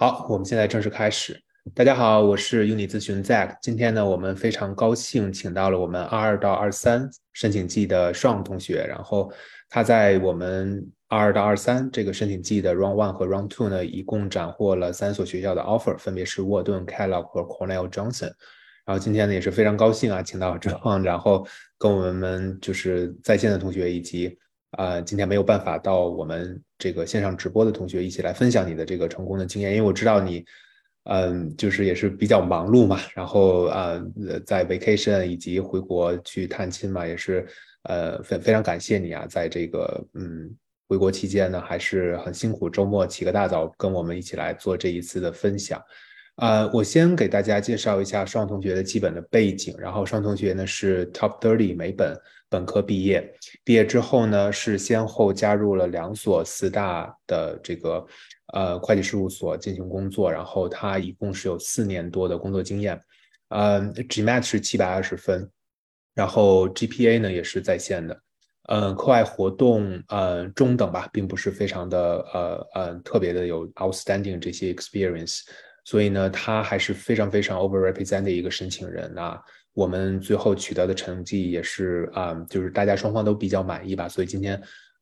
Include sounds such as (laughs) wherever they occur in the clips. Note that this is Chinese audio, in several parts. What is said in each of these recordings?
好，我们现在正式开始。大家好，我是 Uni 咨询 Zack。今天呢，我们非常高兴请到了我们二二到二三申请季的 Sean 同学。然后他在我们二二到二三这个申请季的 Round One 和 Round Two 呢，一共斩获了三所学校的 offer，分别是沃顿、Kellogg 和 Cornell Johnson。然后今天呢，也是非常高兴啊，请到 Sean，然后跟我们就是在线的同学以及啊今天没有办法到我们这个线上直播的同学一起来分享你的这个成功的经验，因为我知道你。嗯，就是也是比较忙碌嘛，然后呃，在 vacation 以及回国去探亲嘛，也是呃非非常感谢你啊，在这个嗯回国期间呢，还是很辛苦，周末起个大早跟我们一起来做这一次的分享。啊，我先给大家介绍一下双同学的基本的背景，然后双同学呢是 top thirty 美本本科毕业，毕业之后呢是先后加入了两所四大的这个。呃，会计事务所进行工作，然后他一共是有四年多的工作经验。呃，GMAT 是七百二十分，然后 GPA 呢也是在线的。嗯，课外活动呃中等吧，并不是非常的呃呃特别的有 outstanding 这些 experience，所以呢，他还是非常非常 overrepresented 一个申请人啊。我们最后取得的成绩也是啊，就是大家双方都比较满意吧，所以今天。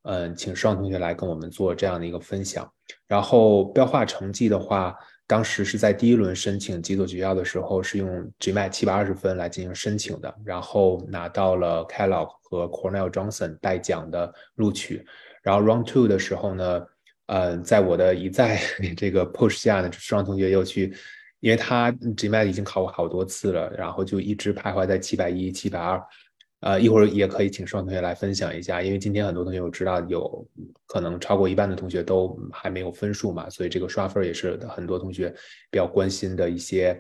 嗯，请双同学来跟我们做这样的一个分享。然后标化成绩的话，当时是在第一轮申请几所学校的时候，是用 GMAT 七百二十分来进行申请的，然后拿到了 Kellogg 和 Cornell Johnson 带奖的录取。然后 Round Two 的时候呢，嗯，在我的一再 (laughs) 这个 push 下呢，双同学又去，因为他 GMAT 已经考过好多次了，然后就一直徘徊在七百一、七百二。呃，一会儿也可以请双同学来分享一下，因为今天很多同学我知道有可能超过一半的同学都还没有分数嘛，所以这个刷分也是很多同学比较关心的一些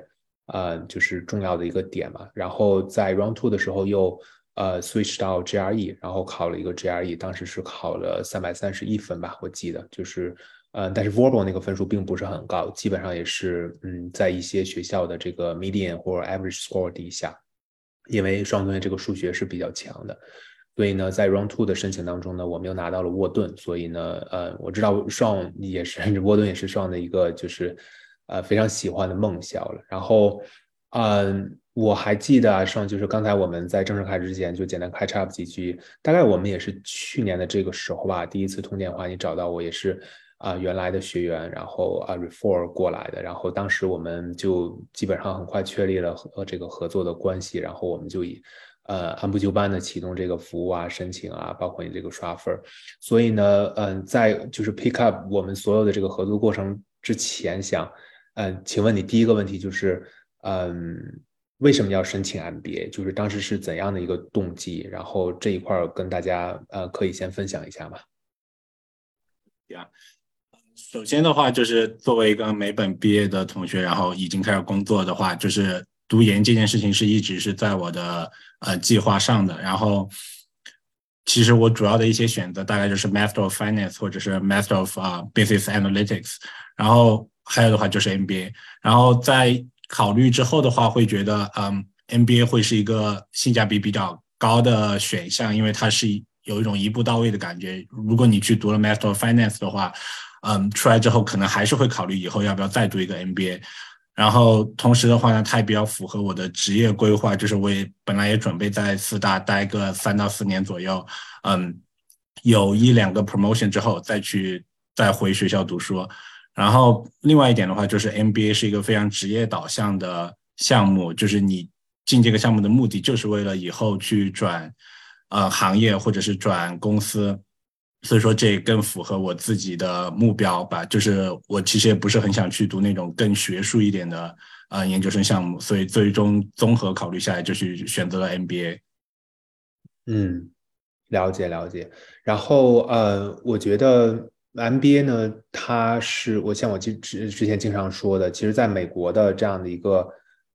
呃，就是重要的一个点嘛。然后在 round two 的时候又呃 switch 到 GRE，然后考了一个 GRE，当时是考了三百三十一分吧，我记得就是呃，但是 verbal 那个分数并不是很高，基本上也是嗯，在一些学校的这个 median 或者 average score 底下。因为双同学这个数学是比较强的，所以呢，在 Round Two 的申请当中呢，我们又拿到了沃顿，所以呢，呃，我知道双也是 (laughs) 沃顿也是双的一个就是呃非常喜欢的梦校了。然后，嗯，我还记得啊，双就是刚才我们在正式开始之前就简单开插几句，大概我们也是去年的这个时候吧，第一次通电话，你找到我也是。啊，原来的学员，然后啊，refer 过来的，然后当时我们就基本上很快确立了和这个合作的关系，然后我们就以呃按部就班的启动这个服务啊，申请啊，包括你这个刷分。所以呢，嗯，在就是 pick up 我们所有的这个合作过程之前，想嗯，请问你第一个问题就是，嗯，为什么要申请 MBA？就是当时是怎样的一个动机？然后这一块跟大家呃可以先分享一下吗？呀。首先的话，就是作为一个美本毕业的同学，然后已经开始工作的话，就是读研这件事情是一直是在我的呃计划上的。然后，其实我主要的一些选择大概就是 Master of Finance 或者是 Master of 啊 Business Analytics，然后还有的话就是 MBA。然后在考虑之后的话，会觉得嗯 MBA 会是一个性价比比较高的选项，因为它是有一种一步到位的感觉。如果你去读了 Master of Finance 的话，嗯，出来之后可能还是会考虑以后要不要再读一个 MBA，然后同时的话呢，它也比较符合我的职业规划，就是我也本来也准备在四大待个三到四年左右，嗯，有一两个 promotion 之后再去再回学校读书，然后另外一点的话就是 MBA 是一个非常职业导向的项目，就是你进这个项目的目的就是为了以后去转呃行业或者是转公司。所以说这更符合我自己的目标吧，就是我其实也不是很想去读那种更学术一点的呃研究生项目，所以最终综合考虑下来就去选择了 MBA。嗯，了解了解。然后呃，我觉得 MBA 呢，它是我像我之之之前经常说的，其实在美国的这样的一个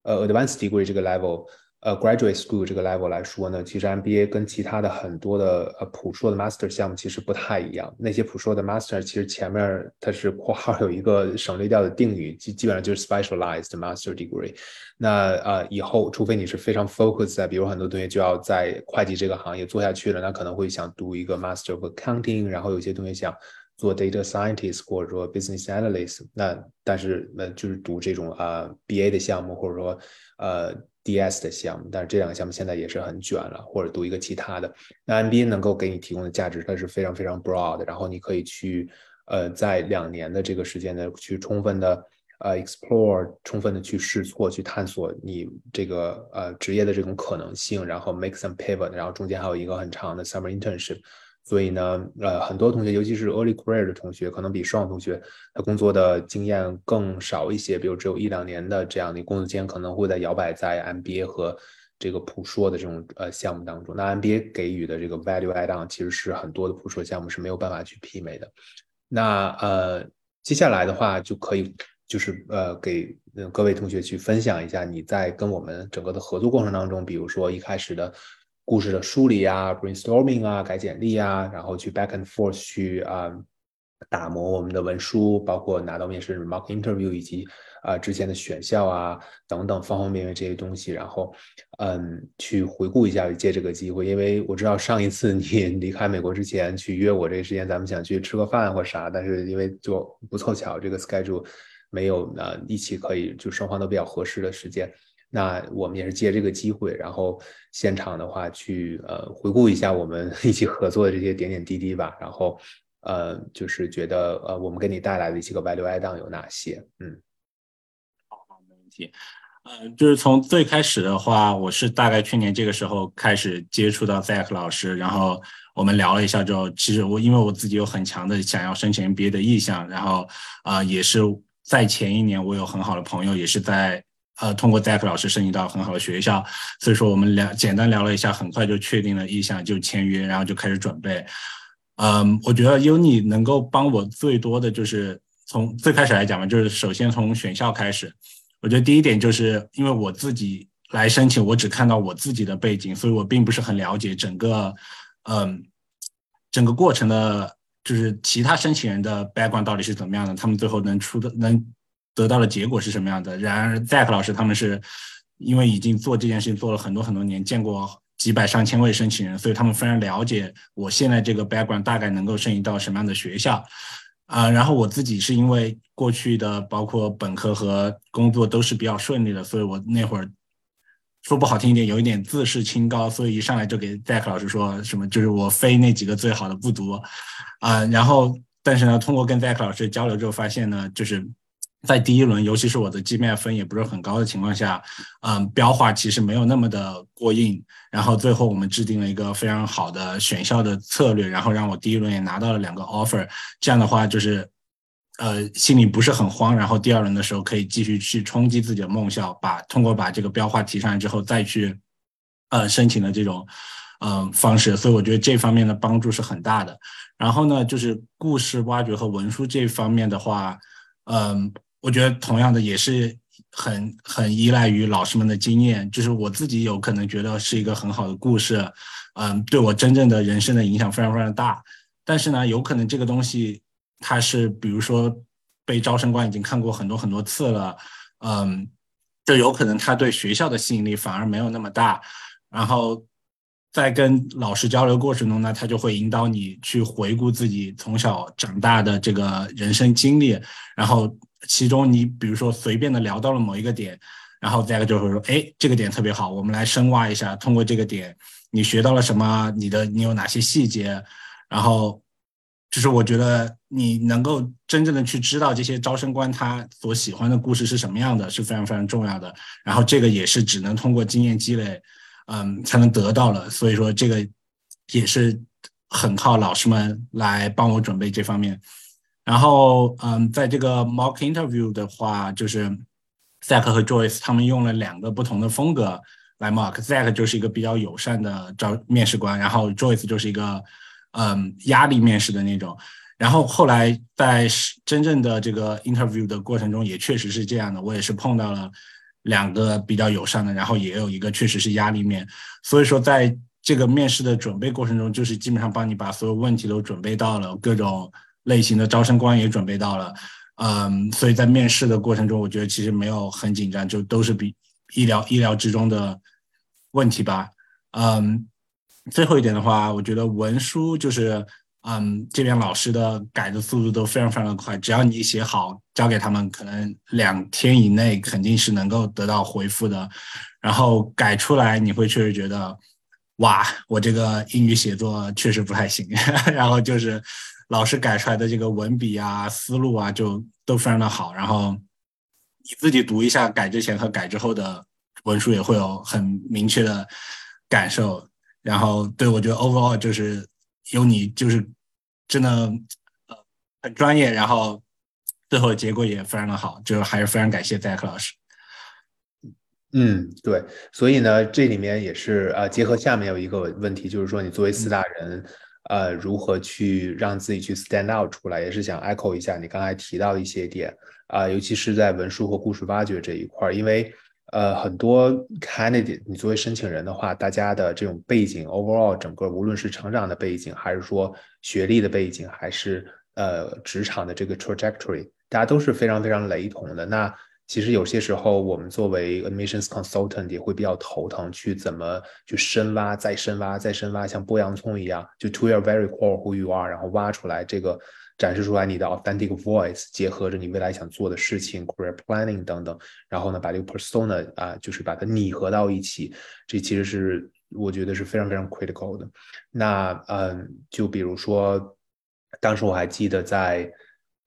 呃 advanced degree 这个 level。呃，graduate school 这个 level 来说呢，其实 MBA 跟其他的很多的呃普硕的 master 项目其实不太一样。那些普硕的 master 其实前面它是括号有一个省略掉的定语，基基本上就是 specialized master degree。那呃以后除非你是非常 focus 在，比如很多同学就要在会计这个行业做下去了，那可能会想读一个 master of accounting，然后有些同学想。做 data scientist 或者说 business analyst，那但是那就是读这种啊 BA 的项目或者说呃 DS 的项目，但是这两个项目现在也是很卷了，或者读一个其他的。那 MBA 能够给你提供的价值，它是非常非常 broad，然后你可以去呃在两年的这个时间呢，去充分的呃 explore，充分的去试错，去探索你这个呃职业的这种可能性，然后 make some pivot，然后中间还有一个很长的 summer internship。所以呢，呃，很多同学，尤其是 early career 的同学，可能比双同学他工作的经验更少一些，比如只有一两年的这样的工作间，可能会在摇摆在 MBA 和这个普硕的这种呃项目当中。那 MBA 给予的这个 value add on 其实是很多的普硕项目是没有办法去媲美的。那呃，接下来的话就可以就是呃给各位同学去分享一下你在跟我们整个的合作过程当中，比如说一开始的。故事的梳理啊，brainstorming 啊，改简历啊，然后去 back and forth 去啊打磨我们的文书，包括拿到面试 mock interview 以及啊之前的选校啊等等方方面面这些东西，然后嗯去回顾一下，借这个机会，因为我知道上一次你 (laughs) 离开美国之前去约我这个时间，咱们想去吃个饭或啥，但是因为就不凑巧这个 schedule 没有呢一起可以就双方都比较合适的时间。那我们也是借这个机会，然后现场的话去呃回顾一下我们 (laughs) 一起合作的这些点点滴滴吧，然后呃就是觉得呃我们给你带来的一些个 value add on 有哪些？嗯，好，好，没问题。嗯，就是从最开始的话，我是大概去年这个时候开始接触到 Zack 老师，然后我们聊了一下之后，其实我因为我自己有很强的想要申请 MBA 的意向，然后啊也是在前一年我有很好的朋友也是在。呃，通过 Zack 老师申请到很好的学校，所以说我们聊简单聊了一下，很快就确定了意向，就签约，然后就开始准备。嗯，我觉得 Uni 能够帮我最多的就是从最开始来讲嘛，就是首先从选校开始。我觉得第一点就是因为我自己来申请，我只看到我自己的背景，所以我并不是很了解整个嗯整个过程的，就是其他申请人的 background 到底是怎么样的，他们最后能出的能。得到的结果是什么样的？然而，Zack 老师他们是因为已经做这件事情做了很多很多年，见过几百上千位申请人，所以他们非常了解我现在这个 background 大概能够申请到什么样的学校。啊，然后我自己是因为过去的包括本科和工作都是比较顺利的，所以我那会儿说不好听一点，有一点自视清高，所以一上来就给 Zack 老师说什么，就是我非那几个最好的不读。啊，然后但是呢，通过跟 Zack 老师交流之后，发现呢，就是。在第一轮，尤其是我的 gma 分也不是很高的情况下，嗯，标化其实没有那么的过硬。然后最后我们制定了一个非常好的选校的策略，然后让我第一轮也拿到了两个 offer。这样的话就是，呃，心里不是很慌。然后第二轮的时候可以继续去冲击自己的梦校，把通过把这个标化提上来之后再去，呃，申请的这种，嗯，方式。所以我觉得这方面的帮助是很大的。然后呢，就是故事挖掘和文书这方面的话，嗯。我觉得同样的也是很很依赖于老师们的经验，就是我自己有可能觉得是一个很好的故事，嗯，对我真正的人生的影响非常非常大。但是呢，有可能这个东西它是比如说被招生官已经看过很多很多次了，嗯，就有可能他对学校的吸引力反而没有那么大。然后在跟老师交流过程中呢，他就会引导你去回顾自己从小长大的这个人生经历，然后。其中，你比如说随便的聊到了某一个点，然后再一个就会说，哎，这个点特别好，我们来深挖一下。通过这个点，你学到了什么？你的你有哪些细节？然后，就是我觉得你能够真正的去知道这些招生官他所喜欢的故事是什么样的，是非常非常重要的。然后这个也是只能通过经验积累，嗯，才能得到了。所以说这个也是很靠老师们来帮我准备这方面。然后，嗯，在这个 mock interview 的话，就是 Zack 和 Joyce 他们用了两个不同的风格来 mock。Zack 就是一个比较友善的招面试官，然后 Joyce 就是一个嗯压力面试的那种。然后后来在真正的这个 interview 的过程中，也确实是这样的。我也是碰到了两个比较友善的，然后也有一个确实是压力面。所以说，在这个面试的准备过程中，就是基本上帮你把所有问题都准备到了各种。类型的招生官也准备到了，嗯，所以在面试的过程中，我觉得其实没有很紧张，就都是比意料意料之中的问题吧，嗯，最后一点的话，我觉得文书就是嗯，这边老师的改的速度都非常非常的快，只要你写好，交给他们，可能两天以内肯定是能够得到回复的。然后改出来，你会确实觉得，哇，我这个英语写作确实不太行。(laughs) 然后就是老师改出来的这个文笔啊、思路啊，就都非常的好。然后你自己读一下改之前和改之后的文书，也会有很明确的感受。然后对我觉得 overall 就是。有你就是真的呃很专业，然后最后结果也非常的好，就是还是非常感谢戴克老师。嗯，对，所以呢，这里面也是呃结合下面有一个问题，就是说你作为四大人，呃，如何去让自己去 stand out 出来，也是想 echo 一下你刚才提到一些点啊，尤其是在文书和故事挖掘这一块，因为。呃，很多 candidate，你作为申请人的话，大家的这种背景，overall 整个无论是成长的背景，还是说学历的背景，还是呃职场的这个 trajectory，大家都是非常非常雷同的。那其实有些时候，我们作为 admissions consultant 也会比较头疼，去怎么去深挖、再深挖、再深挖，像剥洋葱一样，就 to your very core who you are，然后挖出来这个。展示出来你的 authentic voice，结合着你未来想做的事情，career planning 等等，然后呢，把这个 persona 啊，就是把它拟合到一起，这其实是我觉得是非常非常 critical 的。那嗯，就比如说，当时我还记得在。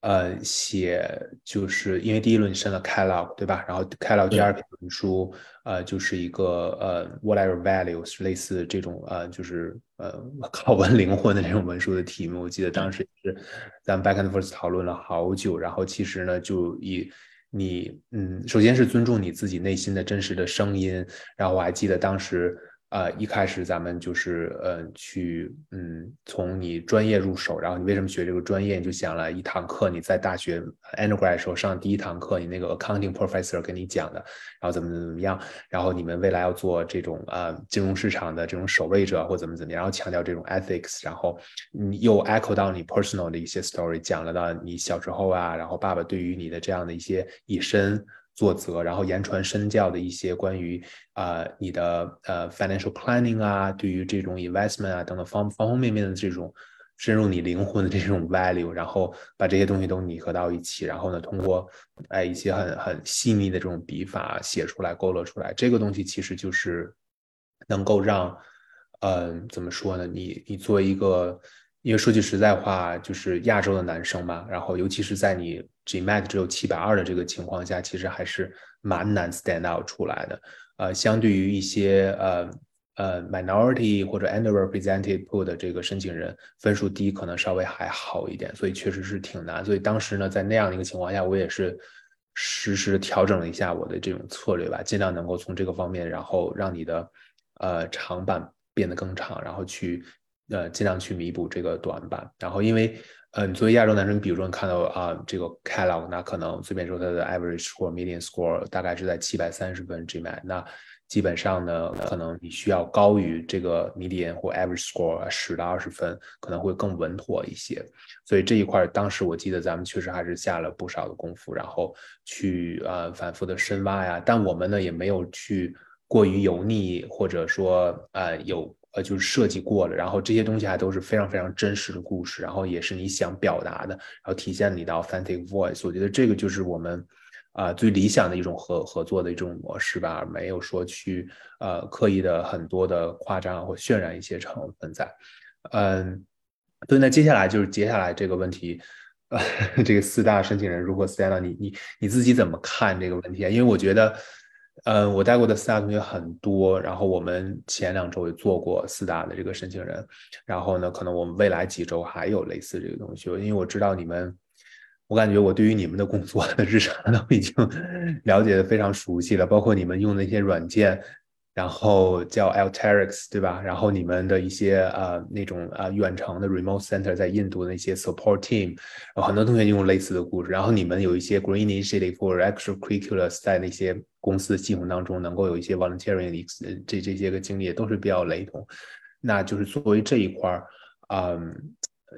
呃，写就是因为第一轮你申了 Kellogg，对吧？然后 Kellogg 第二篇文书，呃，就是一个呃 whatever values，类似这种呃，就是呃拷问灵魂的这种文书的题目。我记得当时是咱们 back and forth 讨论了好久，然后其实呢，就以你嗯，首先是尊重你自己内心的真实的声音，然后我还记得当时。呃，一开始咱们就是呃去嗯从你专业入手，然后你为什么学这个专业？你就想了一堂课，你在大学 undergrad 时候上第一堂课，你那个 accounting professor 跟你讲的，然后怎么怎么怎么样，然后你们未来要做这种呃金融市场的这种守卫者或怎么怎么样，然后强调这种 ethics，然后你又 echo 到你 personal 的一些 story，讲了到你小时候啊，然后爸爸对于你的这样的一些以身。作则，然后言传身教的一些关于啊你的呃 financial planning 啊，对于这种 investment 啊等等方方方面面的这种深入你灵魂的这种 value，然后把这些东西都拟合到一起，然后呢通过哎一些很很细腻的这种笔法写出来勾勒出来，这个东西其实就是能够让嗯怎么说呢？你你作为一个因为说句实在话，就是亚洲的男生嘛，然后尤其是在你 GMAT 只有七百二的这个情况下，其实还是蛮难 stand out 出来的。呃，相对于一些呃呃 minority 或者 underrepresented pool 的这个申请人，分数低可能稍微还好一点，所以确实是挺难。所以当时呢，在那样的一个情况下，我也是实时调整了一下我的这种策略吧，尽量能够从这个方面，然后让你的呃长板变得更长，然后去。呃，尽量去弥补这个短板。然后，因为，呃，你作为亚洲男生，比如说你看到啊，这个 Kellogg，那可能随便说他的 average score、median score 大概是在七百三十分 GMAT，那基本上呢，可能你需要高于这个 median 或 average score 十到二十分，可能会更稳妥一些。所以这一块，当时我记得咱们确实还是下了不少的功夫，然后去呃反复的深挖呀。但我们呢，也没有去过于油腻，或者说呃有。呃，就是设计过了，然后这些东西还都是非常非常真实的故事，然后也是你想表达的，然后体现你的 authentic voice。我觉得这个就是我们啊最理想的一种合合作的一种模式吧，没有说去呃刻意的很多的夸张或渲染一些成分在。嗯，对，那接下来就是接下来这个问题，呃，(laughs) 这个四大申请人如果 stand，你你你自己怎么看这个问题啊？因为我觉得。嗯，我带过的四大同学很多，然后我们前两周也做过四大的这个申请人，然后呢，可能我们未来几周还有类似这个东西，因为我知道你们，我感觉我对于你们的工作的 (laughs) 日常都已经 (laughs) 了解的非常熟悉了，包括你们用的一些软件。然后叫 Alteryx，对吧？然后你们的一些呃那种呃远程的 remote center 在印度的那些 support team，然后很多同学用类似的故事。然后你们有一些 green initiative 或者 extracurriculars 在那些公司的系统当中能够有一些 volunteering 的这这些个经历都是比较雷同。那就是作为这一块儿，嗯，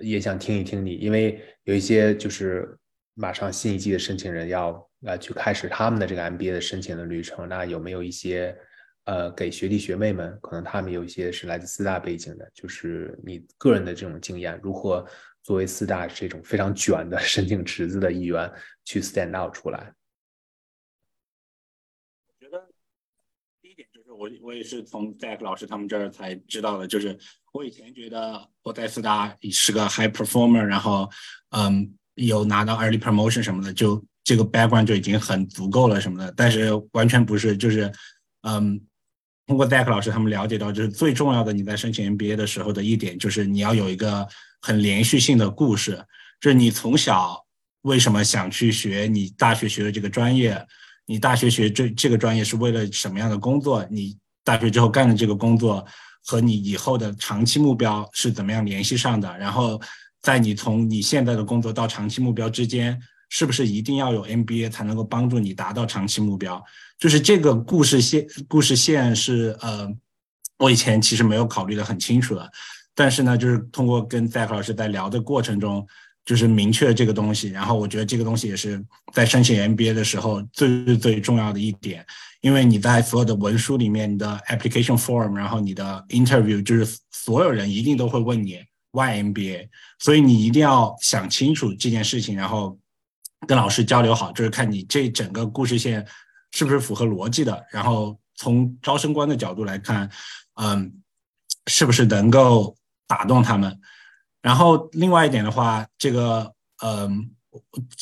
也想听一听你，因为有一些就是马上新一季的申请人要呃去开始他们的这个 MBA 的申请的旅程，那有没有一些？呃，给学弟学妹们，可能他们有一些是来自四大背景的，就是你个人的这种经验，如何作为四大这种非常卷的 (laughs) 申请池子的一员去 stand out 出来？我觉得第一点就是我我也是从 Jack 老师他们这儿才知道的，就是我以前觉得我在四大是个 high performer，然后嗯有拿到 early promotion 什么的，就这个 background 就已经很足够了什么的，但是完全不是，就是嗯。通过 Zack 老师他们了解到，就是最重要的，你在申请 MBA 的时候的一点，就是你要有一个很连续性的故事。就是你从小为什么想去学你大学学的这个专业？你大学学这这个专业是为了什么样的工作？你大学之后干的这个工作和你以后的长期目标是怎么样联系上的？然后在你从你现在的工作到长期目标之间，是不是一定要有 MBA 才能够帮助你达到长期目标？就是这个故事线，故事线是呃，我以前其实没有考虑的很清楚的，但是呢，就是通过跟 Zack 老师在聊的过程中，就是明确这个东西，然后我觉得这个东西也是在申请 MBA 的时候最最重要的一点，因为你在所有的文书里面，你的 application form，然后你的 interview，就是所有人一定都会问你 Why MBA，所以你一定要想清楚这件事情，然后跟老师交流好，就是看你这整个故事线。是不是符合逻辑的？然后从招生官的角度来看，嗯，是不是能够打动他们？然后另外一点的话，这个，嗯，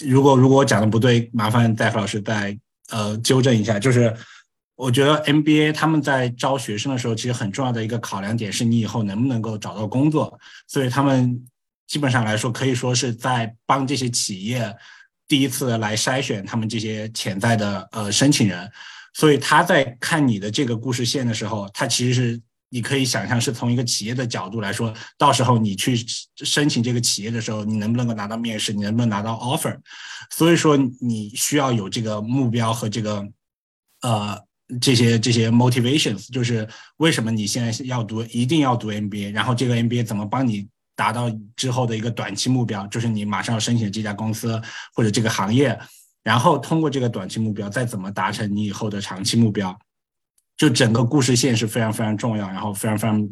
如果如果我讲的不对，麻烦戴夫老师再呃纠正一下。就是我觉得 MBA 他们在招学生的时候，其实很重要的一个考量点是你以后能不能够找到工作。所以他们基本上来说，可以说是在帮这些企业。第一次来筛选他们这些潜在的呃申请人，所以他在看你的这个故事线的时候，他其实是你可以想象是从一个企业的角度来说，到时候你去申请这个企业的时候，你能不能够拿到面试，你能不能拿到 offer？所以说你需要有这个目标和这个呃这些这些 motivations，就是为什么你现在要读一定要读 MBA，然后这个 MBA 怎么帮你？达到之后的一个短期目标，就是你马上要申请这家公司或者这个行业，然后通过这个短期目标，再怎么达成你以后的长期目标，就整个故事线是非常非常重要，然后非常非常，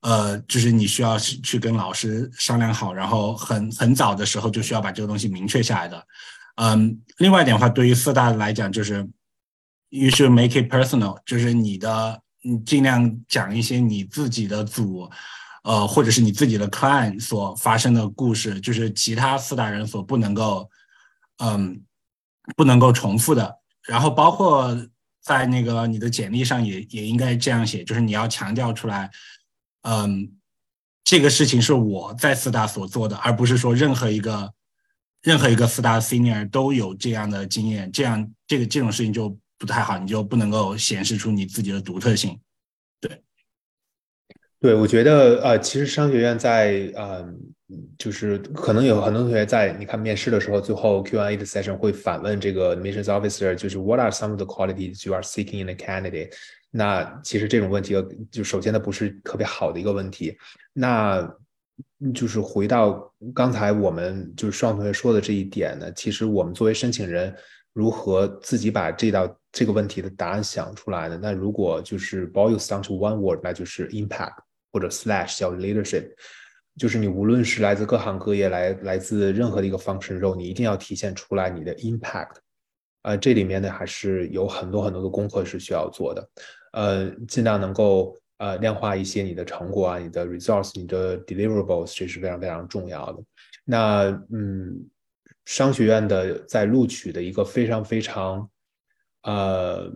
呃，就是你需要去跟老师商量好，然后很很早的时候就需要把这个东西明确下来的。嗯，另外一点的话，对于四大来讲，就是 you should make it personal，就是你的你尽量讲一些你自己的组。呃，或者是你自己的 client 所发生的故事，就是其他四大人所不能够，嗯，不能够重复的。然后包括在那个你的简历上也也应该这样写，就是你要强调出来，嗯，这个事情是我在四大所做的，而不是说任何一个任何一个四大 senior 都有这样的经验，这样这个这种事情就不太好，你就不能够显示出你自己的独特性。对，我觉得呃，其实商学院在呃，就是可能有很多同学在你看面试的时候，最后 Q&A 的 session 会反问这个 admissions officer，就是 What are some of the qualities you are seeking in a candidate？那其实这种问题，就首先它不是特别好的一个问题。那就是回到刚才我们就是双同学说的这一点呢，其实我们作为申请人，如何自己把这道这个问题的答案想出来呢？那如果就是 boils down to one word，那就是 impact。或者 slash 叫 leadership，就是你无论是来自各行各业，来来自任何的一个 function 中，你一定要体现出来你的 impact。呃，这里面呢还是有很多很多的功课是需要做的。呃，尽量能够呃量化一些你的成果啊，你的 results，你的 deliverables，这是非常非常重要的。那嗯，商学院的在录取的一个非常非常呃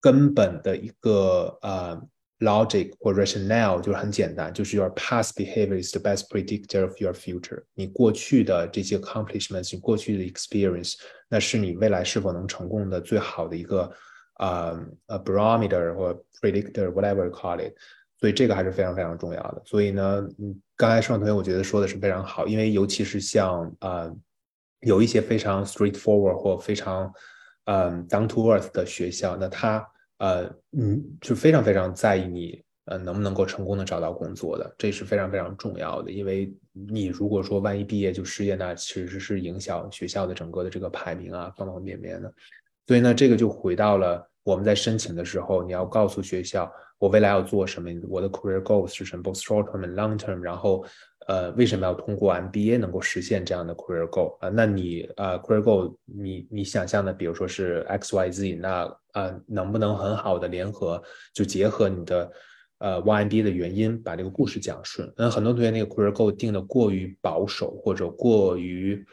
根本的一个呃。Logic 或 rationale 就是很简单，就是 your past behavior is the best predictor of your future。你过去的这些 accomplishments，你过去的 experience，那是你未来是否能成功的最好的一个啊呃 barometer 或 predictor，whatever you call it。所以这个还是非常非常重要的。所以呢，刚才双同学我觉得说的是非常好，因为尤其是像啊有一些非常 straightforward 或非常嗯 down to earth 的学校，那它呃，嗯，就非常非常在意你，呃，能不能够成功的找到工作的，这是非常非常重要的。因为你如果说万一毕业就失业，那其实是影响学校的整个的这个排名啊，方方面面的。所以呢，这个就回到了我们在申请的时候，你要告诉学校我未来要做什么，我的 career goals 是什么，both short term and long term，然后呃为什么要通过 MBA 能够实现这样的 career goal 啊？那你呃 career goal 你你想象的，比如说是 X Y Z，那呃能不能很好的联合就结合你的呃，YMB 的原因，把这个故事讲顺？那很多同学那个 career goal 定的过于保守或者过于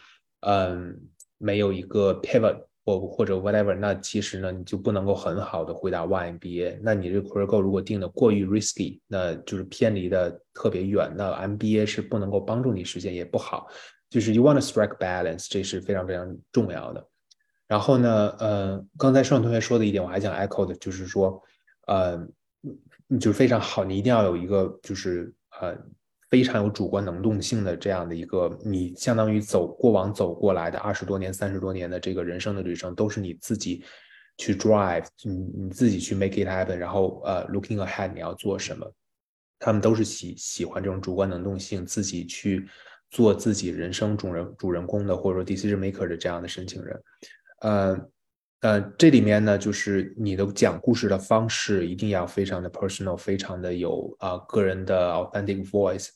嗯没有一个 pivot。或或者 whatever，那其实呢，你就不能够很好的回答 YMBA。那你这个 career goal 如果定的过于 risky，那就是偏离的特别远，那 MBA 是不能够帮助你实现，也不好。就是 you want to strike balance，这是非常非常重要的。然后呢，呃，刚才盛同学说的一点，我还想 echo 的，就是说，呃，就是非常好，你一定要有一个就是呃。非常有主观能动性的这样的一个，你相当于走过往走过来的二十多年、三十多年的这个人生的旅程，都是你自己去 drive，你你自己去 make it happen，然后呃 looking ahead 你要做什么，他们都是喜喜欢这种主观能动性，自己去做自己人生主人主人公的或者说 decision maker 的这样的申请人，呃呃，这里面呢就是你的讲故事的方式一定要非常的 personal，非常的有啊个人的 authentic voice。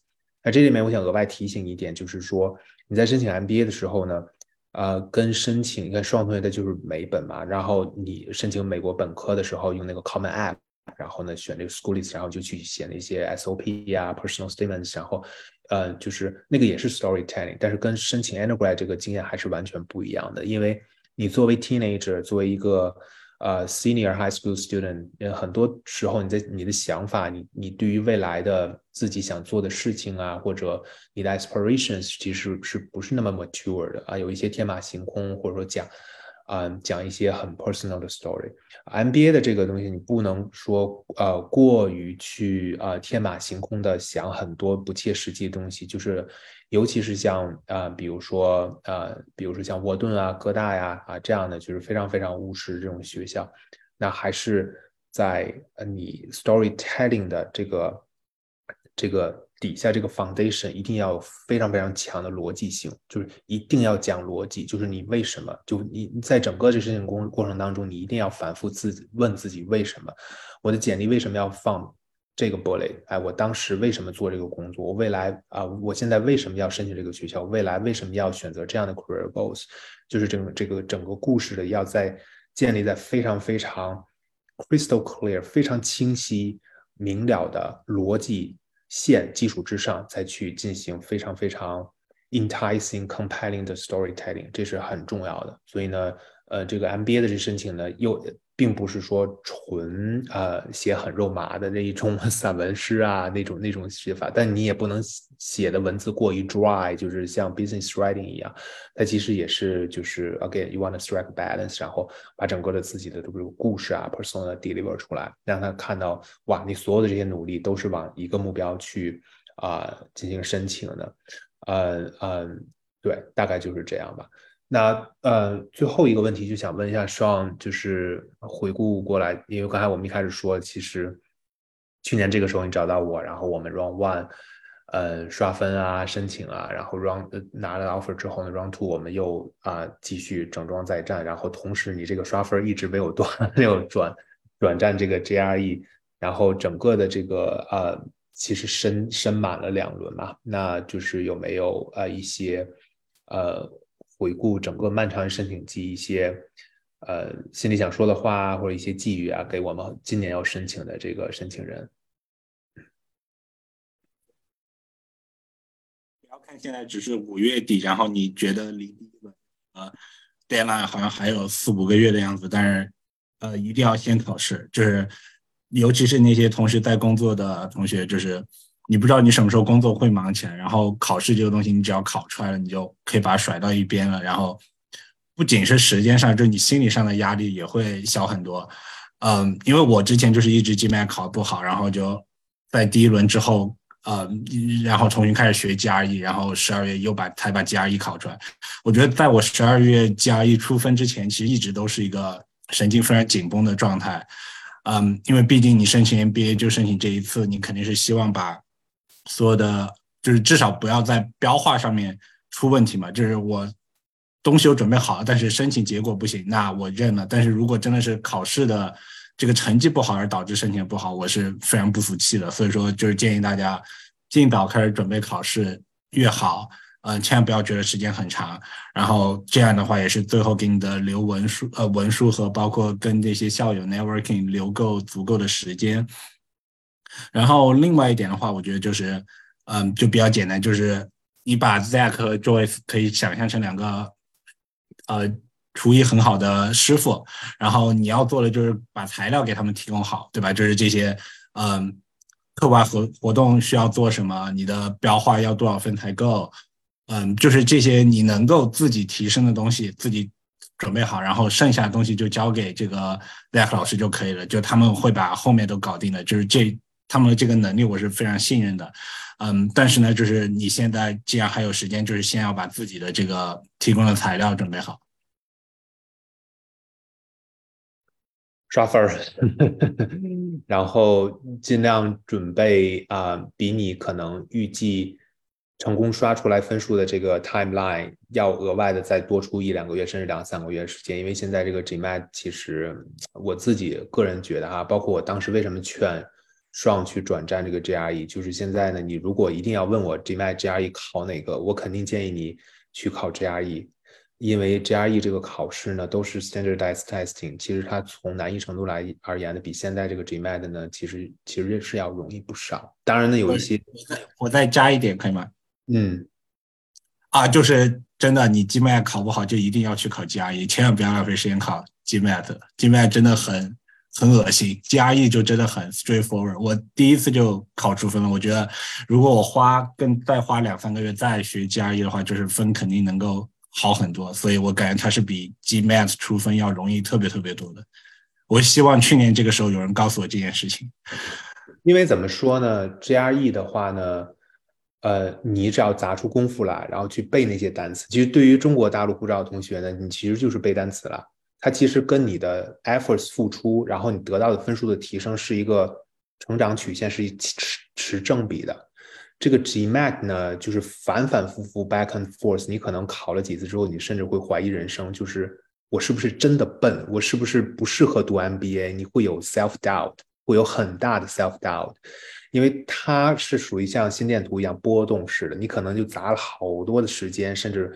那这里面我想额外提醒一点，就是说你在申请 MBA 的时候呢，呃，跟申请你看双同学的就是美本嘛，然后你申请美国本科的时候用那个 Common App，然后呢选这个 School List，然后就去写那些 SOP 呀、Personal Statements，然后呃就是那个也是 Storytelling，但是跟申请 Undergrad 这个经验还是完全不一样的，因为你作为 Teenager，作为一个呃，senior high school student，很多时候你在你的想法，你你对于未来的自己想做的事情啊，或者你的 aspirations，其实是不是那么 mature 的啊？有一些天马行空，或者说讲。嗯，讲一些很 personal 的 story。MBA 的这个东西，你不能说呃过于去呃天马行空的想很多不切实际的东西，就是尤其是像啊，比如说呃，比如说像沃顿啊、哥大呀啊这样的，就是非常非常务实这种学校，那还是在呃你 storytelling 的这个这个。底下这个 foundation 一定要有非常非常强的逻辑性，就是一定要讲逻辑，就是你为什么，就你在整个这事情过过程当中，你一定要反复自己问自己为什么，我的简历为什么要放这个 bullet？哎，我当时为什么做这个工作？我未来啊，我现在为什么要申请这个学校？未来为什么要选择这样的 career goals？就是这个这个整个故事的要在建立在非常非常 crystal clear、非常清晰明了的逻辑。线基础之上，再去进行非常非常 enticing、compelling 的 storytelling，这是很重要的。所以呢，呃，这个 MBA 的这申请呢，又并不是说纯呃写很肉麻的那一种 (laughs) 散文诗啊，那种那种写法，但你也不能写的文字过于 dry，就是像 business writing 一样。它其实也是就是 again，you want to strike balance，然后把整个的自己的这个故事啊，persona deliver 出来，让他看到哇，你所有的这些努力都是往一个目标去啊进行申请的。嗯嗯，对，大概就是这样吧。那呃，最后一个问题就想问一下双，就是回顾过来，因为刚才我们一开始说，其实去年这个时候你找到我，然后我们 Round One，呃，刷分啊，申请啊，然后 Round 拿了 Offer 之后呢，Round Two 我们又啊继续整装再战，然后同时你这个刷分一直没有断，没有转转战这个 GRE，然后整个的这个呃，其实申申满了两轮嘛，那就是有没有呃一些呃。回顾整个漫长申请季，一些呃心里想说的话或者一些寄语啊，给我们今年要申请的这个申请人。不要看现在只是五月底，然后你觉得离第一轮呃 deadline 好像还有四五个月的样子，但是呃一定要先考试，就是尤其是那些同时在工作的同学，就是。你不知道你什么时候工作会忙起来，然后考试这个东西，你只要考出来了，你就可以把它甩到一边了。然后不仅是时间上，就你心理上的压力也会小很多。嗯，因为我之前就是一直 GMAT 考不好，然后就在第一轮之后，呃，然后重新开始学 GRE，然后十二月又把才把 GRE 考出来。我觉得在我十二月 GRE 出分之前，其实一直都是一个神经非常紧绷的状态。嗯，因为毕竟你申请 MBA 就申请这一次，你肯定是希望把所有的就是至少不要在标化上面出问题嘛。就是我东西我准备好了，但是申请结果不行，那我认了。但是如果真的是考试的这个成绩不好而导致申请不好，我是非常不服气的。所以说，就是建议大家尽早开始准备考试越好，嗯，千万不要觉得时间很长。然后这样的话，也是最后给你的留文书、呃文书和包括跟这些校友 networking 留够足够的时间。然后另外一点的话，我觉得就是，嗯，就比较简单，就是你把 Zack 和 Joyce 可以想象成两个。呃，厨艺很好的师傅，然后你要做的就是把材料给他们提供好，对吧？就是这些，嗯，课外活活动需要做什么，你的标化要多少分才够，嗯，就是这些你能够自己提升的东西，自己准备好，然后剩下的东西就交给这个 Zack 老师就可以了，就他们会把后面都搞定的，就是这他们的这个能力我是非常信任的。嗯，但是呢，就是你现在既然还有时间，就是先要把自己的这个提供的材料准备好，刷分儿，(laughs) 然后尽量准备啊，比你可能预计成功刷出来分数的这个 timeline 要额外的再多出一两个月，甚至两三个月时间，因为现在这个 GMAT 其实我自己个人觉得哈，包括我当时为什么劝。双去转战这个 GRE，就是现在呢，你如果一定要问我 GMAT GRE 考哪个，我肯定建议你去考 GRE，因为 GRE 这个考试呢都是 standardized testing，其实它从难易程度来而言呢，比现在这个 GMAT 呢，其实其实是要容易不少。当然呢，有一些我再加一点可以吗？嗯，啊，就是真的，你 GMAT 考不好就一定要去考 GRE，千万不要浪费时间考 GMAT，GMAT 真的很。很恶心，GRE 就真的很 straightforward。我第一次就考出分了。我觉得如果我花更再花两三个月再学 GRE 的话，就是分肯定能够好很多。所以我感觉它是比 GMAT 出分要容易特别特别多的。我希望去年这个时候有人告诉我这件事情。因为怎么说呢？GRE 的话呢，呃，你只要砸出功夫来，然后去背那些单词。其实对于中国大陆护照同学呢，你其实就是背单词了。它其实跟你的 efforts 付出，然后你得到的分数的提升是一个成长曲线，是持持正比的。这个 GMAT 呢，就是反反复复 back and forth，你可能考了几次之后，你甚至会怀疑人生，就是我是不是真的笨，我是不是不适合读 MBA？你会有 self doubt，会有很大的 self doubt，因为它是属于像心电图一样波动式的，你可能就砸了好多的时间，甚至。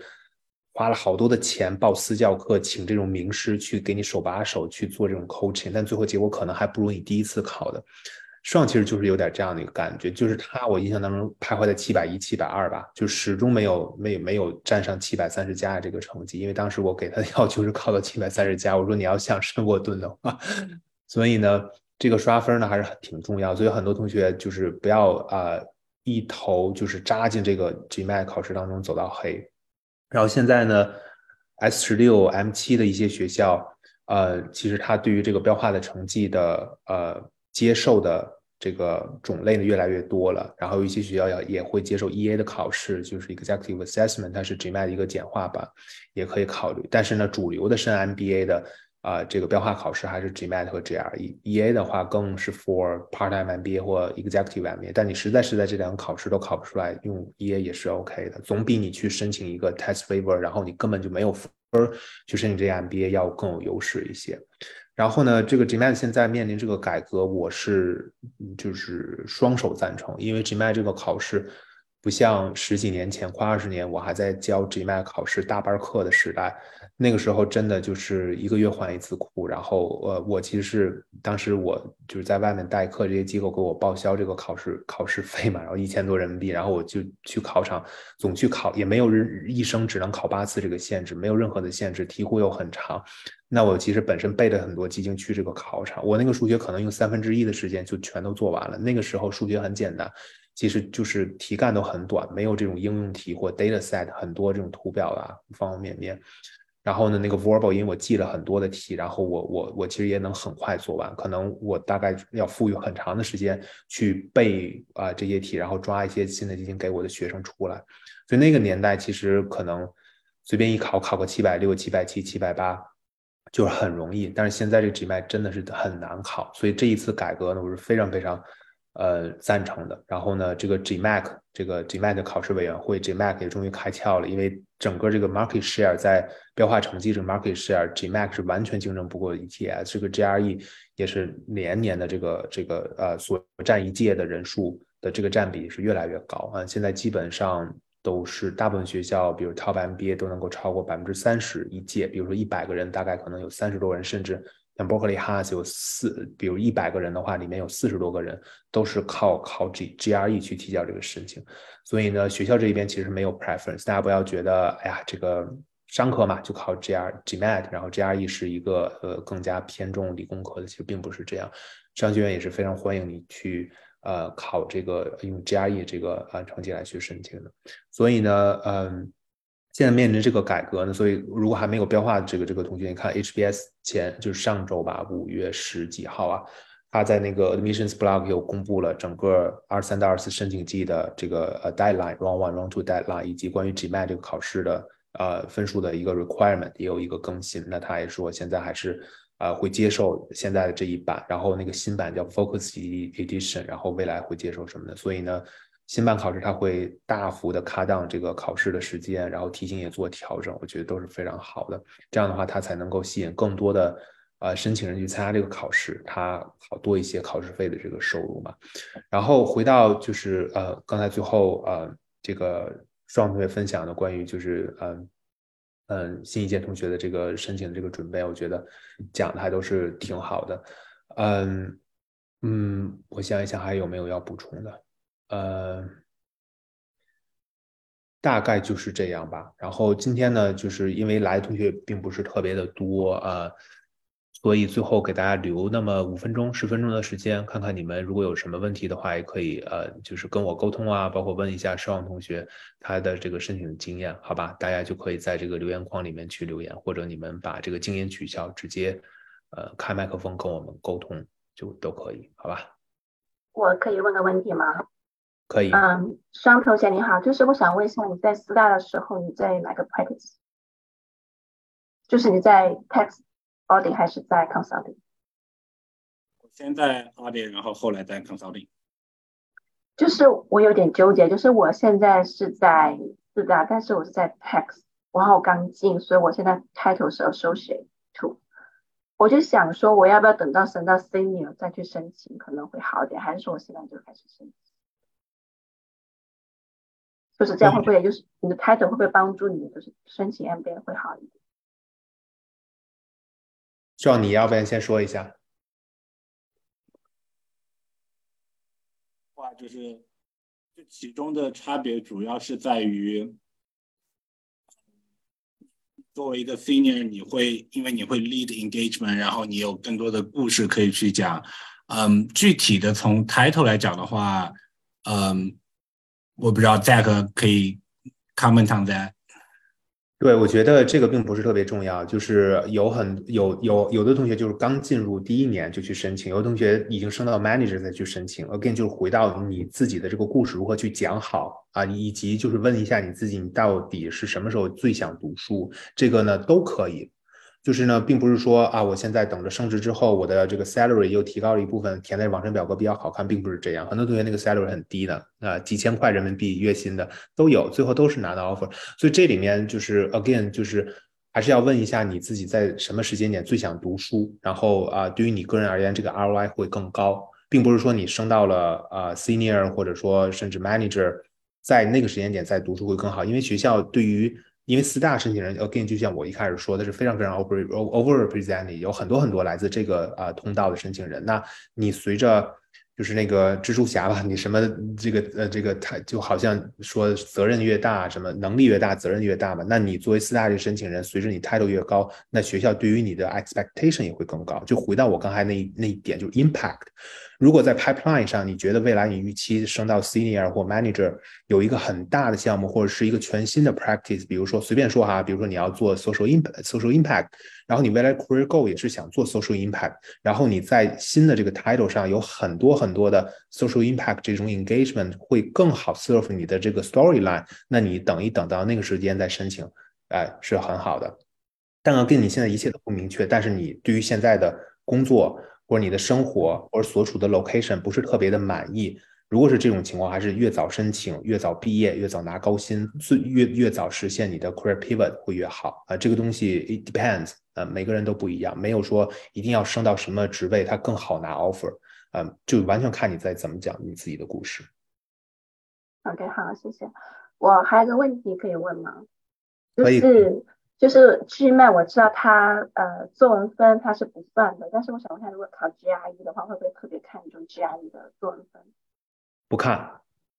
花了好多的钱报私教课，请这种名师去给你手把手去做这种 coaching，但最后结果可能还不如你第一次考的。上其实就是有点这样的一个感觉，就是他我印象当中徘徊在七百一、七百二吧，就始终没有没没有站上七百三十加的这个成绩。因为当时我给他的 (laughs) 要求是考到七百三十加，我说你要想申沃顿的话，(laughs) 所以呢，这个刷分呢还是挺重要。所以很多同学就是不要啊一头就是扎进这个 GMAT 考试当中走到黑。然后现在呢，S 十六、M 七的一些学校，呃，其实它对于这个标化的成绩的呃接受的这个种类呢越来越多了。然后有一些学校要也会接受 EA 的考试，就是 Executive Assessment，它是 GMAT 的一个简化版，也可以考虑。但是呢，主流的申 MBA 的。啊，这个标化考试还是 GMAT 和 GRE，EA 的话更是 for part-time MBA 或 executive MBA。但你实在是在这两个考试都考不出来，用 EA 也是 OK 的，总比你去申请一个 test waiver，然后你根本就没有分去申请这个 MBA 要更有优势一些。然后呢，这个 GMAT 现在面临这个改革，我是就是双手赞成，因为 GMAT 这个考试不像十几年前、快二十年我还在教 GMAT 考试大班课的时代。那个时候真的就是一个月换一次库，然后呃，我其实是当时我就是在外面代课，这些机构给我报销这个考试考试费嘛，然后一千多人民币，然后我就去考场总去考，也没有人一生只能考八次这个限制，没有任何的限制，题库又很长，那我其实本身背了很多，基金去这个考场，我那个数学可能用三分之一的时间就全都做完了。那个时候数学很简单，其实就是题干都很短，没有这种应用题或 data set 很多这种图表啊，方方面面。然后呢，那个 verbal，因为我记了很多的题，然后我我我其实也能很快做完，可能我大概要赋予很长的时间去背啊这些题，然后抓一些新的题型给我的学生出来。所以那个年代其实可能随便一考考个七百六、七百七、七百八就是很容易，但是现在这个 GMAT 真的是很难考，所以这一次改革呢，我是非常非常呃赞成的。然后呢，这个 GMAC 这个 GMAT 考试委员会，GMAC 也终于开窍了，因为整个这个 market share 在标化成绩这 market share，GMAC 是完全竞争不过 ETS，这个 GRE 也是年年的这个这个呃所占一届的人数的这个占比是越来越高啊，现在基本上。都是大部分学校，比如 Top MBA 都能够超过百分之三十一届，比如说一百个人，大概可能有三十多人，甚至像 Berkeley has 有四，比如一百个人的话，里面有四十多个人都是靠考 G GRE 去提交这个申请。所以呢，学校这边其实没有 preference，大家不要觉得，哎呀，这个商科嘛就考 GR GMAT，然后 GRE 是一个呃更加偏重理工科的，其实并不是这样，商学院也是非常欢迎你去。呃，考这个用 GRE 这个呃成绩来去申请的，所以呢，嗯，现在面临这个改革呢，所以如果还没有标化这个这个同学，你看 HBS 前就是上周吧，五月十几号啊，他在那个 Admissions Blog 又公布了整个二三到二四申请季的这个呃 Deadline Round One Round Two Deadline，以及关于 GMAT 这个考试的呃分数的一个 Requirement 也有一个更新。那他也说现在还是。啊，会接受现在的这一版，然后那个新版叫 Focus Edition，然后未来会接受什么的？所以呢，新版考试它会大幅的 cut down 这个考试的时间，然后题型也做调整，我觉得都是非常好的。这样的话，它才能够吸引更多的呃申请人去参加这个考试，它好多一些考试费的这个收入嘛。然后回到就是呃刚才最后呃这个双同学分享的关于就是嗯。嗯，新一届同学的这个申请的这个准备，我觉得讲的还都是挺好的。嗯嗯，我想一想还有没有要补充的？呃，大概就是这样吧。然后今天呢，就是因为来的同学并不是特别的多啊。所以最后给大家留那么五分钟、十分钟的时间，看看你们如果有什么问题的话，也可以呃，就是跟我沟通啊，包括问一下邵望同学他的这个申请的经验，好吧？大家就可以在这个留言框里面去留言，或者你们把这个静音取消，直接呃开麦克风跟我们沟通就都可以，好吧？我可以问个问题吗？可以。嗯，双同学你好，就是我想问一下，你在四大的时候你在哪个 practice？就是你在 text。audit 还是在 consulting？我先在 audit，然后后来在 consulting。就是我有点纠结，就是我现在是在四大，但是我是在 tax，然后刚进，所以我现在 title 是 associate two。我就想说，我要不要等到升到 senior 再去申请，可能会好一点，还是说我现在就开始申请？就是这样会不会，就是你的 title 会不会帮助你，就是申请 MBA 会好一点？需要你要不然先说一下。话就是，这其中的差别主要是在于，作为一个 senior，你会因为你会 lead engagement，然后你有更多的故事可以去讲。嗯，具体的从 title 来讲的话，嗯，我不知道 Jack 可以 comment on that。对，我觉得这个并不是特别重要，就是有很有有有的同学就是刚进入第一年就去申请，有的同学已经升到 manager 再去申请。Again，就是回到你自己的这个故事如何去讲好啊，以及就是问一下你自己，你到底是什么时候最想读书，这个呢都可以。就是呢，并不是说啊，我现在等着升职之后，我的这个 salary 又提高了一部分，填在网上表格比较好看，并不是这样。很多同学那个 salary 很低的，啊，几千块人民币月薪的都有，最后都是拿到 offer。所以这里面就是 again，就是还是要问一下你自己在什么时间点最想读书，然后啊，对于你个人而言，这个 ROI 会更高，并不是说你升到了啊 senior 或者说甚至 manager，在那个时间点再读书会更好，因为学校对于因为四大申请人，again，就像我一开始说的是非常非常 over over represented，有很多很多来自这个啊通道的申请人。那你随着就是那个蜘蛛侠吧，你什么这个呃这个他就好像说责任越大，什么能力越大，责任越大嘛。那你作为四大这申请人，随着你 title 越高，那学校对于你的 expectation 也会更高。就回到我刚才那那一点，就是 impact。如果在 pipeline 上，你觉得未来你预期升到 senior 或 manager 有一个很大的项目，或者是一个全新的 practice，比如说随便说哈，比如说你要做 social impact，social impact，然后你未来 career goal 也是想做 social impact，然后你在新的这个 title 上有很多很多的 social impact 这种 engagement 会更好 serve 你的这个 storyline，那你等一等到那个时间再申请，哎，是很好的。但跟你现在一切都不明确，但是你对于现在的工作。或者你的生活或者所处的 location 不是特别的满意。如果是这种情况，还是越早申请、越早毕业、越早拿高薪、最越越早实现你的 career pivot 会越好啊。这个东西 it depends 啊，每个人都不一样，没有说一定要升到什么职位它更好拿 offer 啊，就完全看你在怎么讲你自己的故事。OK，好，谢谢。我还有个问题可以问吗？就可以是就是 GMAT，我知道它呃作文分它是不算的，但是我想问一下，如果考 GRE 的话，会不会特别看重 GRE 的作文分？不看，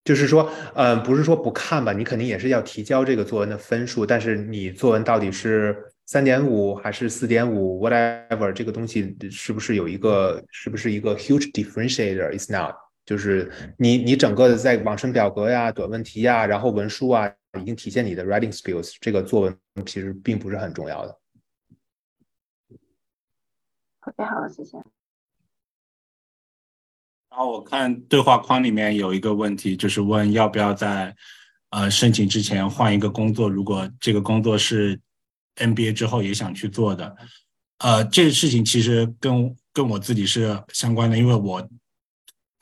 就是说，呃，不是说不看吧，你肯定也是要提交这个作文的分数，但是你作文到底是三点五还是四点五，whatever，这个东西是不是有一个，是不是一个 huge differentiator？Is not，就是你你整个的在网申表格呀、短问题呀，然后文书啊，已经体现你的 writing skills，这个作文其实并不是很重要的。OK，好，谢谢。然后我看对话框里面有一个问题，就是问要不要在呃申请之前换一个工作，如果这个工作是 MBA 之后也想去做的。呃，这个事情其实跟跟我自己是相关的，因为我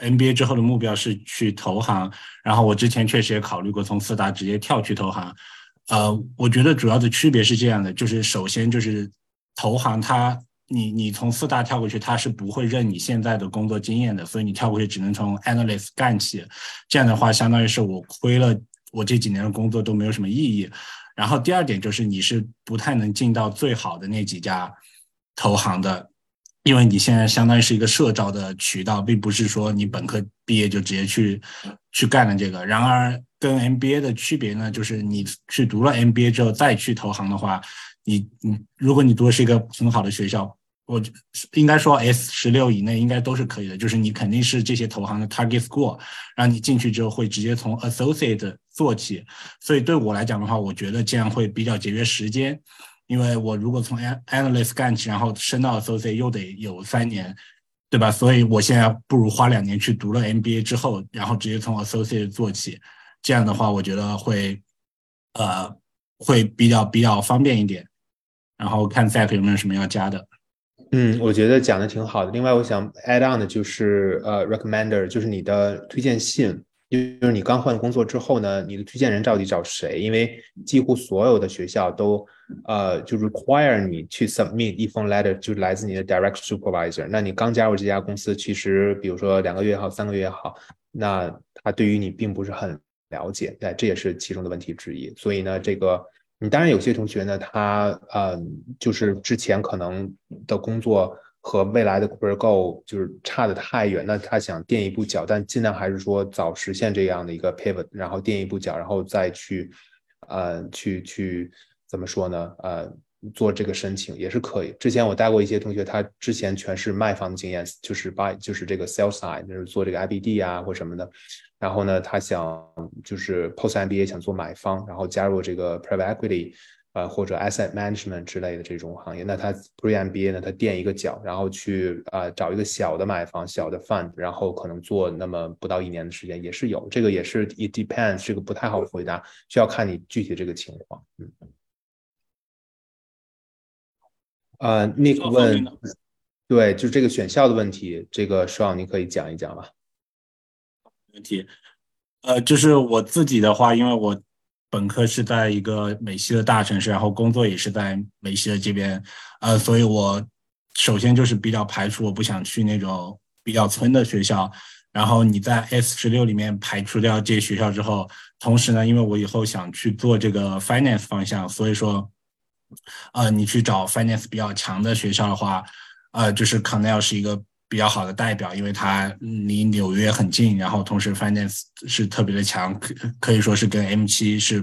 NBA 之后的目标是去投行，然后我之前确实也考虑过从四大直接跳去投行。呃，我觉得主要的区别是这样的，就是首先就是投行它。你你从四大跳过去，他是不会认你现在的工作经验的，所以你跳过去只能从 analyst 干起。这样的话，相当于是我亏了我这几年的工作都没有什么意义。然后第二点就是你是不太能进到最好的那几家投行的，因为你现在相当于是一个社招的渠道，并不是说你本科毕业就直接去去干了这个。然而跟 MBA 的区别呢，就是你去读了 MBA 之后再去投行的话，你你如果你读的是一个很好的学校。我应该说 S 十六以内应该都是可以的，就是你肯定是这些投行的 target school，然后你进去之后会直接从 associate 做起，所以对我来讲的话，我觉得这样会比较节约时间，因为我如果从 analyst 干起，然后升到 associate 又得有三年，对吧？所以我现在不如花两年去读了 MBA 之后，然后直接从 associate 做起，这样的话我觉得会呃会比较比较方便一点。然后看 Zack 有没有什么要加的。嗯，我觉得讲的挺好的。另外，我想 add on 的就是呃，recommender，就是你的推荐信，就是你刚换工作之后呢，你的推荐人到底找谁？因为几乎所有的学校都呃就 require 你去 submit 一封 letter，就来自你的 direct supervisor。那你刚加入这家公司，其实比如说两个月也好，三个月也好，那他对于你并不是很了解，对，这也是其中的问题之一。所以呢，这个。你当然有些同学呢，他呃，就是之前可能的工作和未来的 career g o 就是差的太远，那他想垫一步脚，但尽量还是说早实现这样的一个 pivot，然后垫一步脚，然后再去呃去去怎么说呢？呃，做这个申请也是可以。之前我带过一些同学，他之前全是卖方的经验，就是 by 就是这个 sales side，就是做这个 IBD 啊或什么的。然后呢，他想就是 post MBA 想做买方，然后加入这个 private equity，呃或者 asset management 之类的这种行业。那他 pre MBA 呢，他垫一个脚，然后去啊找一个小的买房、小的 fund，然后可能做那么不到一年的时间也是有。这个也是 it depends，这个不太好回答，需要看你具体这个情况。嗯。呃，Nick 问，对，就是这个选校的问题，这个 Sean 你可以讲一讲吧。问题，呃，就是我自己的话，因为我本科是在一个美西的大城市，然后工作也是在美西的这边，呃，所以我首先就是比较排除，我不想去那种比较村的学校。然后你在 S 十六里面排除掉这些学校之后，同时呢，因为我以后想去做这个 finance 方向，所以说，呃，你去找 finance 比较强的学校的话，呃，就是 Cornell 是一个。比较好的代表，因为它离纽约很近，然后同时 finance 是特别的强，可可以说是跟 M 七是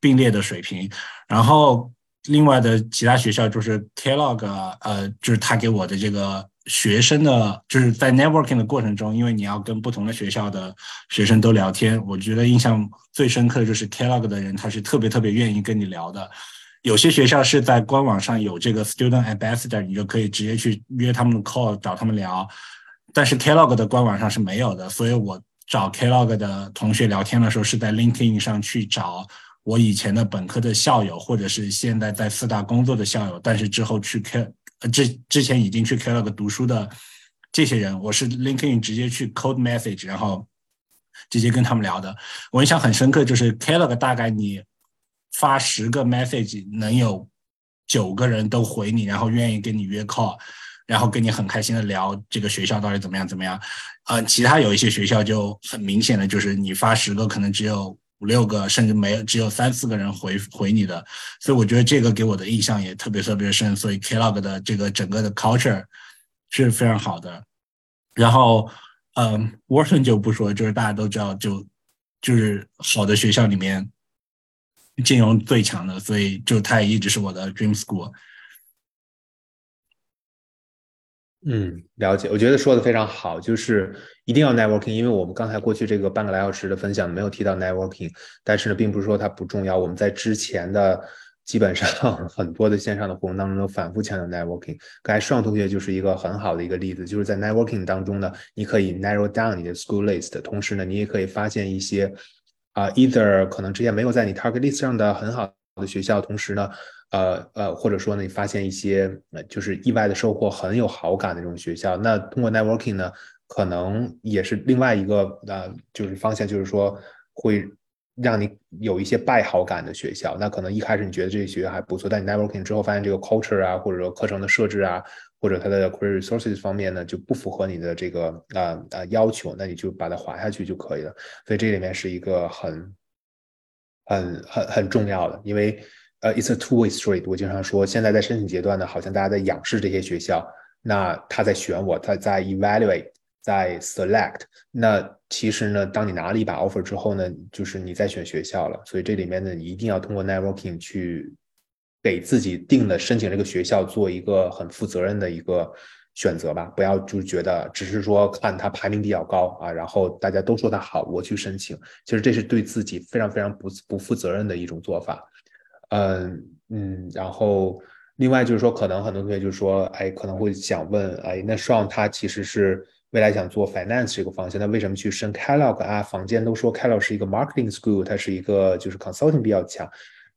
并列的水平。然后另外的其他学校就是 Kellogg，呃，就是他给我的这个学生的，就是在 networking 的过程中，因为你要跟不同的学校的学生都聊天，我觉得印象最深刻的就是 Kellogg 的人，他是特别特别愿意跟你聊的。有些学校是在官网上有这个 student ambassador，你就可以直接去约他们的 call，找他们聊。但是 Kellogg 的官网上是没有的，所以我找 Kellogg 的同学聊天的时候，是在 LinkedIn 上去找我以前的本科的校友，或者是现在在四大工作的校友，但是之后去 K 呃之之前已经去 Kellogg 读书的这些人，我是 LinkedIn 直接去 code message，然后直接跟他们聊的。我印象很深刻，就是 Kellogg 大概你发十个 message，能有九个人都回你，然后愿意跟你约 call，然后跟你很开心的聊这个学校到底怎么样怎么样。呃，其他有一些学校就很明显的就是你发十个，可能只有。五六个，甚至没有，只有三四个人回回你的，所以我觉得这个给我的印象也特别特别深。所以 Klog 的这个整个的 culture 是非常好的。然后，嗯，Wharton 就不说，就是大家都知道，就就是好的学校里面金融最强的，所以就它也一直是我的 dream school。嗯，了解。我觉得说的非常好，就是一定要 networking，因为我们刚才过去这个半个来小时的分享没有提到 networking，但是呢，并不是说它不重要。我们在之前的基本上很多的线上的活动当中都反复强调 networking。刚才双同学就是一个很好的一个例子，就是在 networking 当中呢，你可以 narrow down 你的 school list，同时呢，你也可以发现一些啊，either 可能之前没有在你 target list 上的很好的学校，同时呢。呃呃，或者说呢，你发现一些就是意外的收获，很有好感的这种学校，那通过 networking 呢，可能也是另外一个呃，就是方向，就是说会让你有一些败好感的学校。那可能一开始你觉得这些学校还不错，但你 networking 之后发现这个 culture 啊，或者说课程的设置啊，或者它的 career resources 方面呢，就不符合你的这个呃呃要求，那你就把它划下去就可以了。所以这里面是一个很很很很重要的，因为。呃，it's a two-way street。我经常说，现在在申请阶段呢，好像大家在仰视这些学校，那他在选我，他在 evaluate，在 select。那其实呢，当你拿了一把 offer 之后呢，就是你在选学校了。所以这里面呢，你一定要通过 networking 去给自己定的申请这个学校做一个很负责任的一个选择吧，不要就觉得只是说看它排名比较高啊，然后大家都说它好，我去申请，其实这是对自己非常非常不不负责任的一种做法。嗯嗯，然后另外就是说，可能很多同学就是说，哎，可能会想问，哎，那双他其实是未来想做 finance 这个方向，那为什么去升 Kellogg 啊？坊间都说 Kellogg 是一个 marketing school，它是一个就是 consulting 比较强。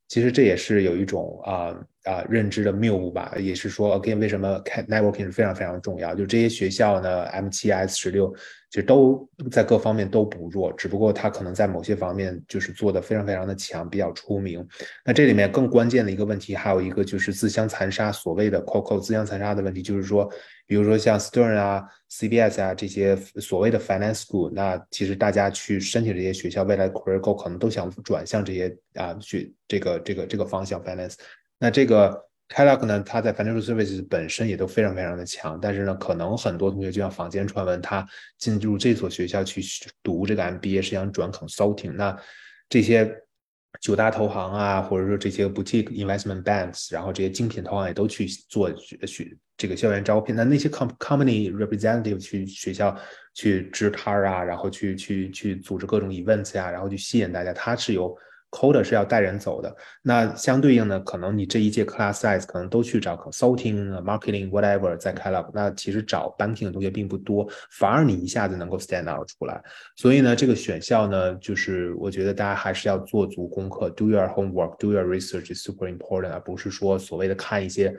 其实这也是有一种啊啊认知的谬误吧，也是说，again，为什么 networking 是非常非常重要？就这些学校呢，M 七 S 十六，其实都在各方面都不弱，只不过它可能在某些方面就是做的非常非常的强，比较出名。那这里面更关键的一个问题，还有一个就是自相残杀，所谓的 COCO 自相残杀的问题，就是说。比如说像 Stern 啊、CBS 啊这些所谓的 finance school，那其实大家去申请这些学校，未来 career goal 可能都想转向这些啊，去这个这个这个方向 finance。那这个 Kellogg 呢，它在 financial services 本身也都非常非常的强，但是呢，可能很多同学就像坊间传闻，他进入这所学校去读这个 MBA 是想转 consulting。那这些九大投行啊，或者说这些 boutique investment banks，然后这些精品投行也都去做学。这个校园招聘，那那些 com company representative 去学校去支摊儿啊，然后去去去组织各种 events 呀，然后去吸引大家，他是有 Coder 是要带人走的。那相对应的，可能你这一届 class size 可能都去找 consulting、marketing whatever 在开了，那其实找 banking 的同学并不多，反而你一下子能够 stand out 出来。所以呢，这个选校呢，就是我觉得大家还是要做足功课，do your homework，do your research is super important，而不是说所谓的看一些。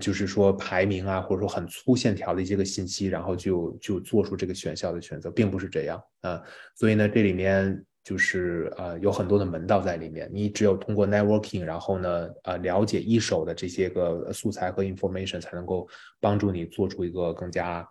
就是说排名啊，或者说很粗线条的一些个信息，然后就就做出这个选校的选择，并不是这样啊。所以呢，这里面就是呃有很多的门道在里面。你只有通过 networking，然后呢呃了解一手的这些个素材和 information，才能够帮助你做出一个更加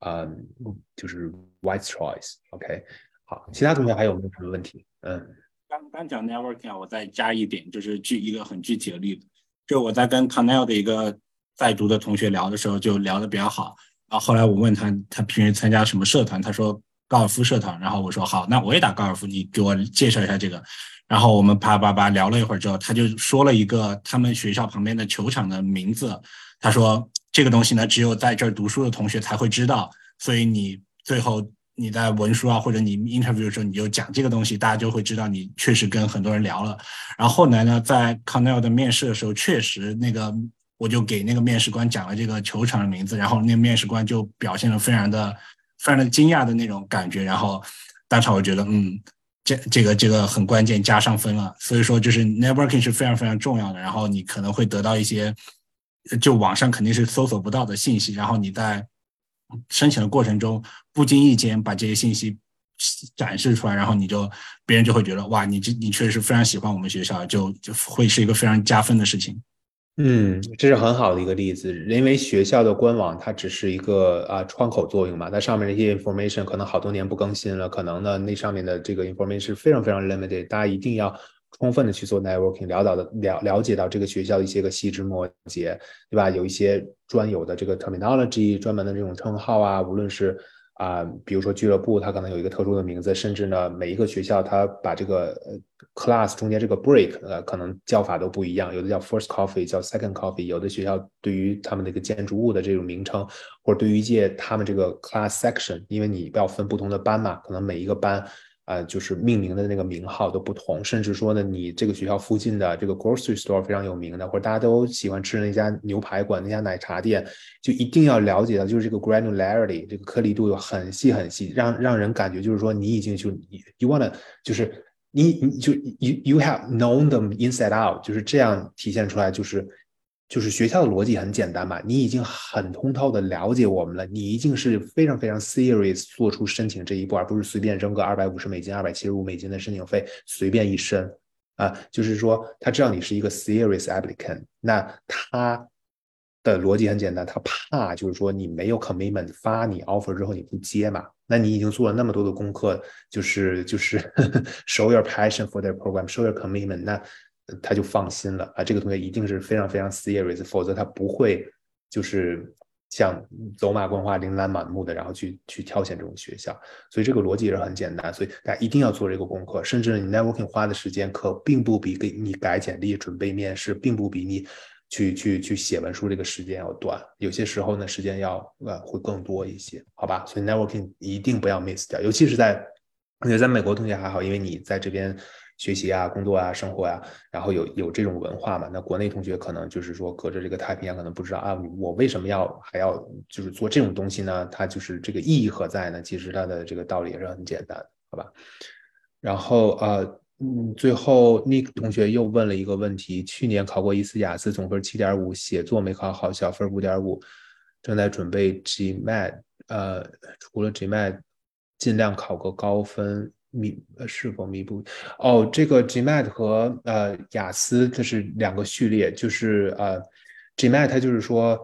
嗯就是 wise choice。OK，好，其他同学还有没有什么问题？嗯，刚刚讲 networking，我再加一点，就是举一个很具体的例子。就我在跟 Cornell 的一个在读的同学聊的时候，就聊得比较好。然后后来我问他，他平时参加什么社团？他说高尔夫社团。然后我说好，那我也打高尔夫，你给我介绍一下这个。然后我们啪啪啪聊了一会儿之后，他就说了一个他们学校旁边的球场的名字。他说这个东西呢，只有在这儿读书的同学才会知道。所以你最后你在文书啊，或者你 interview 的时候，你就讲这个东西，大家就会知道你确实跟很多人聊了。然后后来呢，在 Cornell 的面试的时候，确实那个我就给那个面试官讲了这个球场的名字，然后那面试官就表现的非常的、非常的惊讶的那种感觉，然后当场我觉得，嗯，这这个这个很关键，加上分了。所以说，就是 networking 是非常非常重要的。然后你可能会得到一些，就网上肯定是搜索不到的信息，然后你在申请的过程中不经意间把这些信息展示出来，然后你就别人就会觉得哇，你这你确实非常喜欢我们学校，就就会是一个非常加分的事情。嗯，这是很好的一个例子，因为学校的官网它只是一个啊窗口作用嘛，它上面那些 information 可能好多年不更新了，可能呢那上面的这个 information 非常非常 limited，大家一定要充分的去做 networking，了解到的了了解到这个学校一些个细枝末节，对吧？有一些专有的这个 terminology，专门的这种称号啊，无论是。啊，比如说俱乐部，它可能有一个特殊的名字，甚至呢，每一个学校它把这个 class 中间这个 break 呃，可能叫法都不一样，有的叫 first coffee，叫 second coffee，有的学校对于他们那个建筑物的这种名称，或者对于一些他们这个 class section，因为你要分不同的班嘛，可能每一个班。啊，就是命名的那个名号都不同，甚至说呢，你这个学校附近的这个 grocery store 非常有名的，或者大家都喜欢吃那家牛排馆、那家奶茶店，就一定要了解到，就是这个 granularity，这个颗粒度有很细很细，让让人感觉就是说你已经就 you wanna 就是你你就 you you have known them inside out，就是这样体现出来就是。就是学校的逻辑很简单嘛，你已经很通透的了解我们了，你一定是非常非常 serious 做出申请这一步，而不是随便扔个二百五十美金、二百七十五美金的申请费随便一申啊。就是说他知道你是一个 serious applicant，那他的逻辑很简单，他怕就是说你没有 commitment 发你 offer 之后你不接嘛，那你已经做了那么多的功课，就是就是 (laughs) show your passion for their program，show your commitment，那。他就放心了啊，这个同学一定是非常非常 serious，否则他不会就是像走马观花、琳琅满目的，然后去去挑选这种学校。所以这个逻辑也是很简单，所以大家一定要做这个功课。甚至你 networking 花的时间，可并不比给你改简历、准备面试，并不比你去去去写文书这个时间要短。有些时候呢，时间要呃会更多一些，好吧？所以 networking 一定不要 miss 掉，尤其是在我觉得在美国同学还好，因为你在这边。学习啊，工作啊，生活呀，然后有有这种文化嘛？那国内同学可能就是说隔着这个太平洋，可能不知道啊，我为什么要还要就是做这种东西呢？它就是这个意义何在呢？其实它的这个道理也是很简单，好吧？然后呃，嗯，最后 Nick 同学又问了一个问题：去年考过一次雅思，总分七点五，写作没考好，小分五点五，正在准备 GMAT，呃，除了 GMAT，尽量考个高分。弥呃是否弥补？哦，这个 GMAT 和呃雅思这是两个序列，就是呃 GMAT 它就是说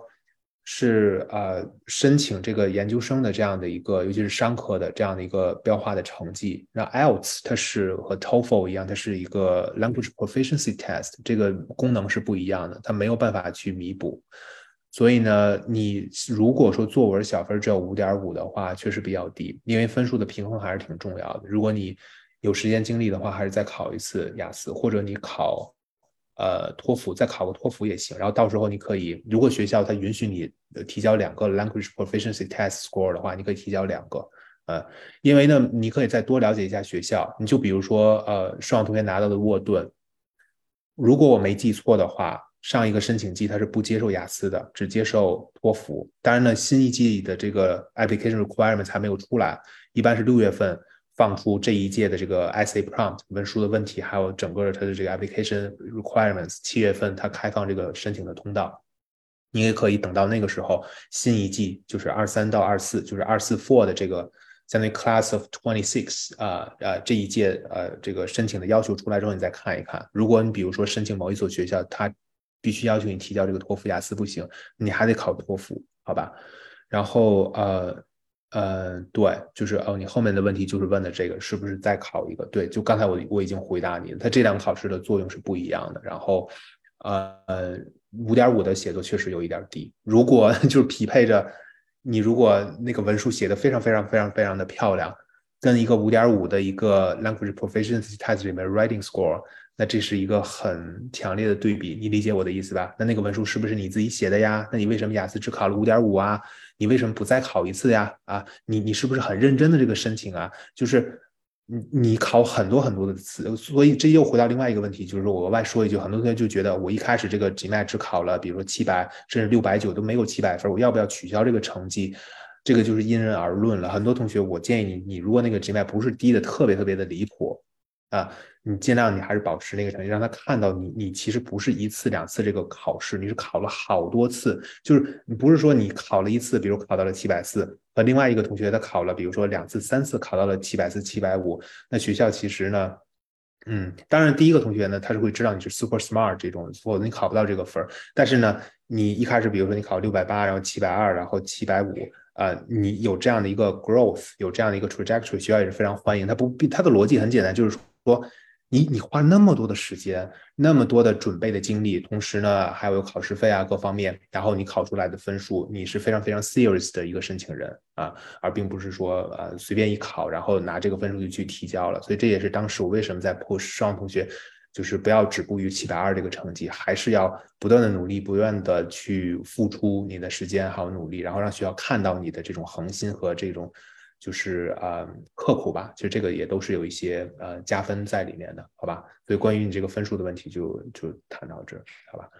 是呃申请这个研究生的这样的一个，尤其是商科的这样的一个标化的成绩。那 IELTS 它是和 TOEFL 一样，它是一个 Language Proficiency Test，这个功能是不一样的，它没有办法去弥补。所以呢，你如果说作文小分只有五点五的话，确实比较低，因为分数的平衡还是挺重要的。如果你有时间精力的话，还是再考一次雅思，或者你考呃托福，再考个托福也行。然后到时候你可以，如果学校它允许你提交两个 language proficiency test score 的话，你可以提交两个，呃，因为呢，你可以再多了解一下学校。你就比如说，呃，上同学拿到的沃顿，如果我没记错的话。上一个申请季他是不接受雅思的，只接受托福。当然呢，新一季的这个 application requirements 还没有出来，一般是六月份放出这一届的这个 essay prompt 文书的问题，还有整个它的这个 application requirements。七月份它开放这个申请的通道，你也可以等到那个时候，新一季就是二三到二四，就是二四 four 的这个相当于 class of twenty six 啊啊这一届呃这个申请的要求出来之后，你再看一看。如果你比如说申请某一所学校，它必须要求你提交这个托福、雅思不行，你还得考托福，好吧？然后呃呃，对，就是哦，你后面的问题就是问的这个是不是再考一个？对，就刚才我我已经回答你了，它这两个考试的作用是不一样的。然后呃，五点五的写作确实有一点低，如果 (laughs) 就是匹配着你如果那个文书写的非常非常非常非常的漂亮，跟一个五点五的一个 language proficiency test 里面 writing score。那这是一个很强烈的对比，你理解我的意思吧？那那个文书是不是你自己写的呀？那你为什么雅思只考了五点五啊？你为什么不再考一次呀？啊，你你是不是很认真的这个申请啊？就是你你考很多很多的次，所以这又回到另外一个问题，就是说我额外说一句，很多同学就觉得我一开始这个 GMAT 只考了，比如说七百甚至六百九都没有七百分，我要不要取消这个成绩？这个就是因人而论了。很多同学，我建议你，你如果那个 GMAT 不是低的特别特别的离谱。啊，你尽量你还是保持那个成绩，让他看到你你其实不是一次两次这个考试，你是考了好多次，就是你不是说你考了一次，比如考到了七百四，和另外一个同学他考了，比如说两次三次考到了七百四七百五，那学校其实呢。嗯，当然，第一个同学呢，他是会知道你是 super smart 这种，否则你考不到这个分儿。但是呢，你一开始，比如说你考六百八，然后七百二，然后七百五，呃，你有这样的一个 growth，有这样的一个 trajectory，学校也是非常欢迎。他不，他的逻辑很简单，就是说。你你花那么多的时间，那么多的准备的精力，同时呢还有考试费啊各方面，然后你考出来的分数，你是非常非常 serious 的一个申请人啊，而并不是说呃随便一考，然后拿这个分数就去提交了。所以这也是当时我为什么在 push 双同学，就是不要止步于七百二这个成绩，还是要不断的努力，不断的去付出你的时间还有努力，然后让学校看到你的这种恒心和这种。就是呃刻苦吧，其实这个也都是有一些呃加分在里面的，好吧？所以关于你这个分数的问题，就就谈到这，好吧？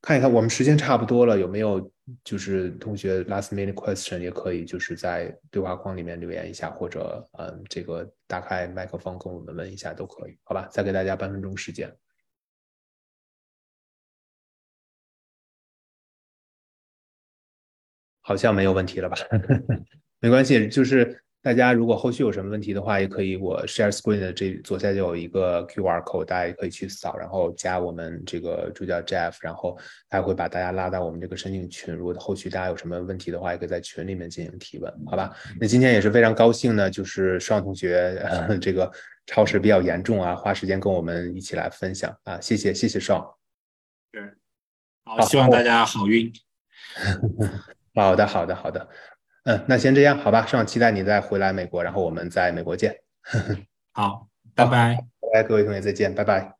看一看我们时间差不多了，有没有就是同学 last minute question 也可以就是在对话框里面留言一下，或者嗯这个打开麦克风跟我们问一下都可以，好吧？再给大家半分钟时间，好像没有问题了吧？(laughs) 没关系，就是。大家如果后续有什么问题的话，也可以我 share screen 的这左下角有一个 QR code，大家也可以去扫，然后加我们这个助教 Jeff，然后他会把大家拉到我们这个申请群。如果后续大家有什么问题的话，也可以在群里面进行提问，好吧？那今天也是非常高兴呢，就是双同学 (laughs) 这个超时比较严重啊，花时间跟我们一起来分享啊，谢谢谢谢双。对，好，希望大家好运。好的好的好的。嗯，那先这样，好吧。希望期待你再回来美国，然后我们在美国见。(laughs) 好，拜拜，拜拜，各位同学再见，拜拜。